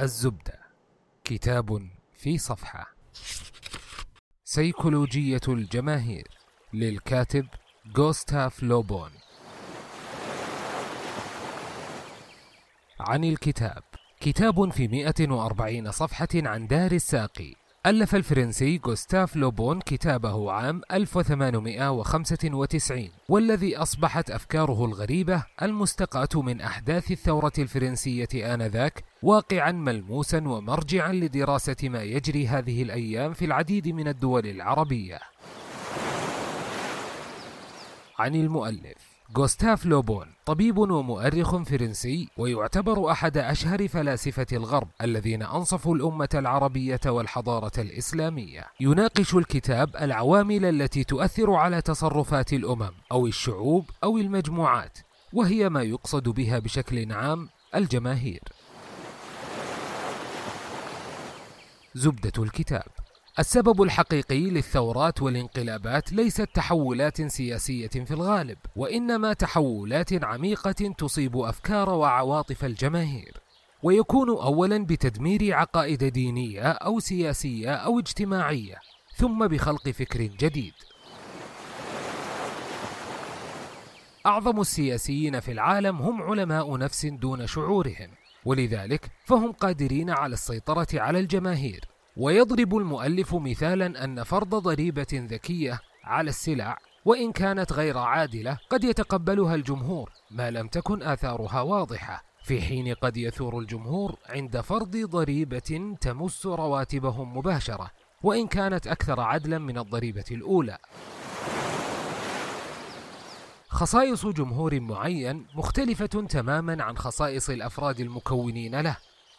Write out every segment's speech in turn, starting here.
الزبدة. كتاب في صفحة. سيكولوجية الجماهير للكاتب غوستاف لوبون. عن الكتاب. كتاب في 140 صفحة عن دار الساقي. ألف الفرنسي غوستاف لوبون كتابه عام 1895 والذي أصبحت أفكاره الغريبة المستقاة من أحداث الثورة الفرنسية آنذاك واقعا ملموسا ومرجعا لدراسة ما يجري هذه الأيام في العديد من الدول العربية. عن المؤلف غوستاف لوبون طبيب ومؤرخ فرنسي ويعتبر أحد أشهر فلاسفة الغرب الذين أنصفوا الأمة العربية والحضارة الإسلامية. يناقش الكتاب العوامل التي تؤثر على تصرفات الأمم أو الشعوب أو المجموعات وهي ما يقصد بها بشكل عام الجماهير. زبدة الكتاب السبب الحقيقي للثورات والانقلابات ليست تحولات سياسية في الغالب، وإنما تحولات عميقة تصيب أفكار وعواطف الجماهير. ويكون أولا بتدمير عقائد دينية أو سياسية أو اجتماعية، ثم بخلق فكر جديد. أعظم السياسيين في العالم هم علماء نفس دون شعورهم، ولذلك فهم قادرين على السيطرة على الجماهير. ويضرب المؤلف مثالا أن فرض ضريبة ذكية على السلع وإن كانت غير عادلة قد يتقبلها الجمهور ما لم تكن آثارها واضحة. في حين قد يثور الجمهور عند فرض ضريبة تمس رواتبهم مباشرة وإن كانت أكثر عدلا من الضريبة الأولى. خصائص جمهور معين مختلفة تماما عن خصائص الأفراد المكونين له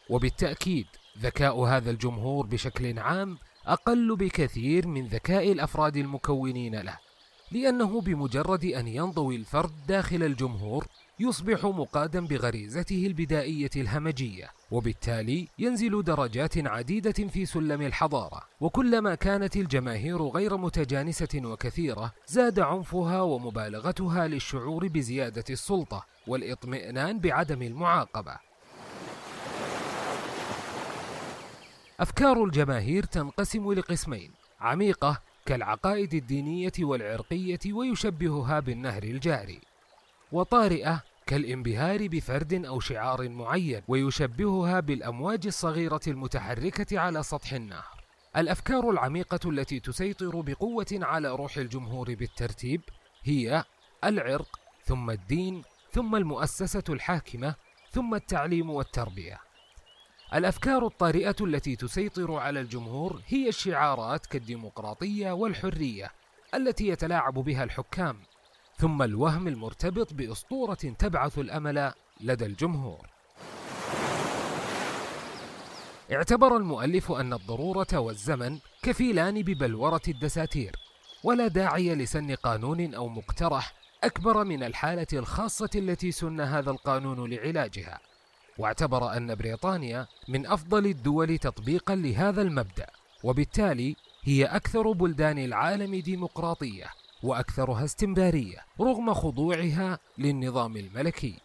وبالتأكيد ذكاء هذا الجمهور بشكل عام أقل بكثير من ذكاء الأفراد المكونين له لأنه بمجرد أن ينضوي الفرد داخل الجمهور يصبح مقادا بغريزته البدائية الهمجية وبالتالي ينزل درجات عديدة في سلم الحضارة. وكلما كانت الجماهير غير متجانسة وكثيرة زاد عنفها ومبالغتها للشعور بزيادة السلطة والاطمئنان بعدم المعاقبة. أفكار الجماهير تنقسم لقسمين عميقة كالعقائد الدينية والعرقية ويشبهها بالنهر الجاري. وطارئة كالانبهار بفرد أو شعار معين ويشبهها بالأمواج الصغيرة المتحركة على سطح النهر. الأفكار العميقة التي تسيطر بقوة على روح الجمهور بالترتيب هي العرق ثم الدين ثم المؤسسة الحاكمة ثم التعليم والتربية. الأفكار الطارئة التي تسيطر على الجمهور هي الشعارات كالديمقراطية والحرية التي يتلاعب بها الحكام. ثم الوهم المرتبط بأسطورة تبعث الأمل لدى الجمهور. اعتبر المؤلف أن الضرورة والزمن كفيلان ببلورة الدساتير ولا داعي لسن قانون أو مقترح أكبر من الحالة الخاصة التي سن هذا القانون لعلاجها. واعتبر أن بريطانيا من أفضل الدول تطبيقا لهذا المبدأ وبالتالي هي أكثر بلدان العالم ديمقراطية. وأكثرها استمرارية رغم خضوعها للنظام الملكي.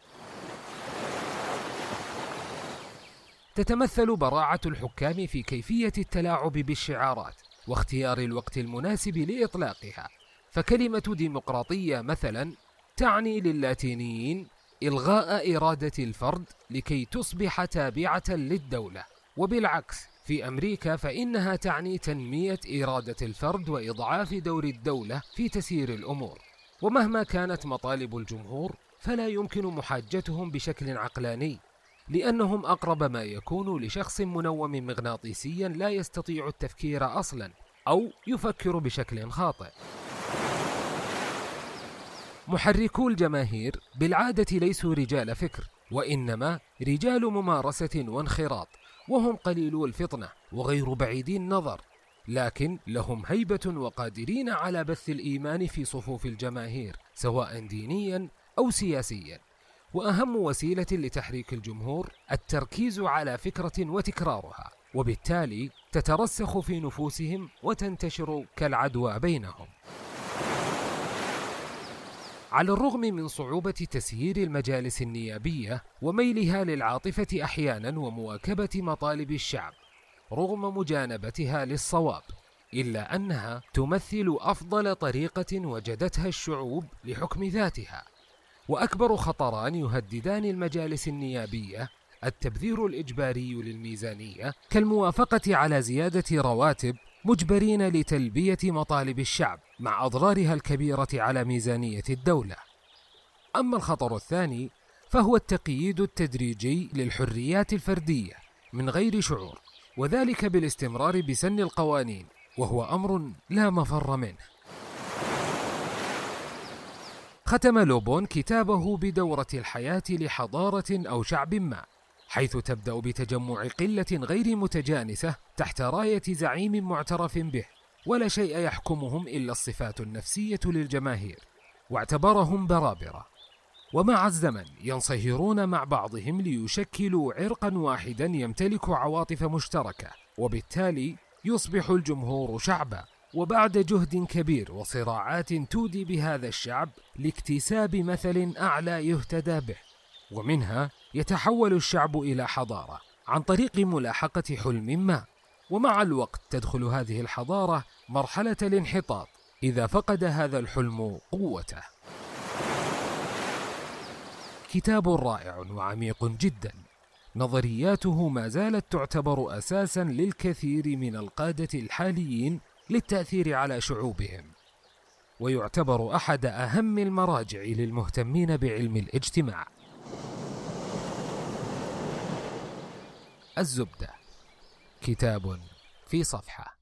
تتمثل براعة الحكام في كيفية التلاعب بالشعارات واختيار الوقت المناسب لإطلاقها. فكلمة ديمقراطية مثلا تعني للاتينيين إلغاء إرادة الفرد لكي تصبح تابعة للدولة. وبالعكس في أمريكا فإنها تعني تنمية إرادة الفرد وإضعاف دور الدولة في تسيير الأمور. ومهما كانت مطالب الجمهور فلا يمكن محاجتهم بشكل عقلاني لأنهم أقرب ما يكون لشخص منوم مغناطيسيا لا يستطيع التفكير أصلا أو يفكر بشكل خاطئ. محركو الجماهير بالعادة ليسوا رجال فكر وإنما رجال ممارسة وانخراط. وهم قليلو الفطنة وغير بعيدي النظر لكن لهم هيبة وقادرين على بث الإيمان في صفوف الجماهير سواء دينيا أو سياسيا. وأهم وسيلة لتحريك الجمهور التركيز على فكرة وتكرارها وبالتالي تترسخ في نفوسهم وتنتشر كالعدوى بينهم. على الرغم من صعوبة تسيير المجالس النيابية وميلها للعاطفة أحيانا ومواكبة مطالب الشعب رغم مجانبتها للصواب إلا أنها تمثل أفضل طريقة وجدتها الشعوب لحكم ذاتها. وأكبر خطران يهددان المجالس النيابية التبذير الإجباري للميزانية كالموافقة على زيادة رواتب مجبرين لتلبية مطالب الشعب مع أضرارها الكبيرة على ميزانية الدولة. أما الخطر الثاني فهو التقييد التدريجي للحريات الفردية من غير شعور، وذلك بالاستمرار بسن القوانين، وهو أمر لا مفر منه. ختم لوبون كتابه بدورة الحياة لحضارة أو شعب ما، حيث تبدأ بتجمع قلة غير متجانسة تحت راية زعيم معترف به ولا شيء يحكمهم إلا الصفات النفسية للجماهير واعتبرهم برابرة. ومع الزمن ينصهرون مع بعضهم ليشكلوا عرقا واحدا يمتلك عواطف مشتركة وبالتالي يصبح الجمهور شعبا. وبعد جهد كبير وصراعات تودي بهذا الشعب لاكتساب مثل أعلى يهتدى به. ومنها يتحول الشعب إلى حضارة عن طريق ملاحقة حلم ما. ومع الوقت تدخل هذه الحضارة مرحلة الانحطاط إذا فقد هذا الحلم قوته. كتاب رائع وعميق جدا. نظرياته ما زالت تعتبر أساسا للكثير من القادة الحاليين للتأثير على شعوبهم. ويعتبر أحد أهم المراجع للمهتمين بعلم الاجتماع. الزبدة. كتاب في صفحة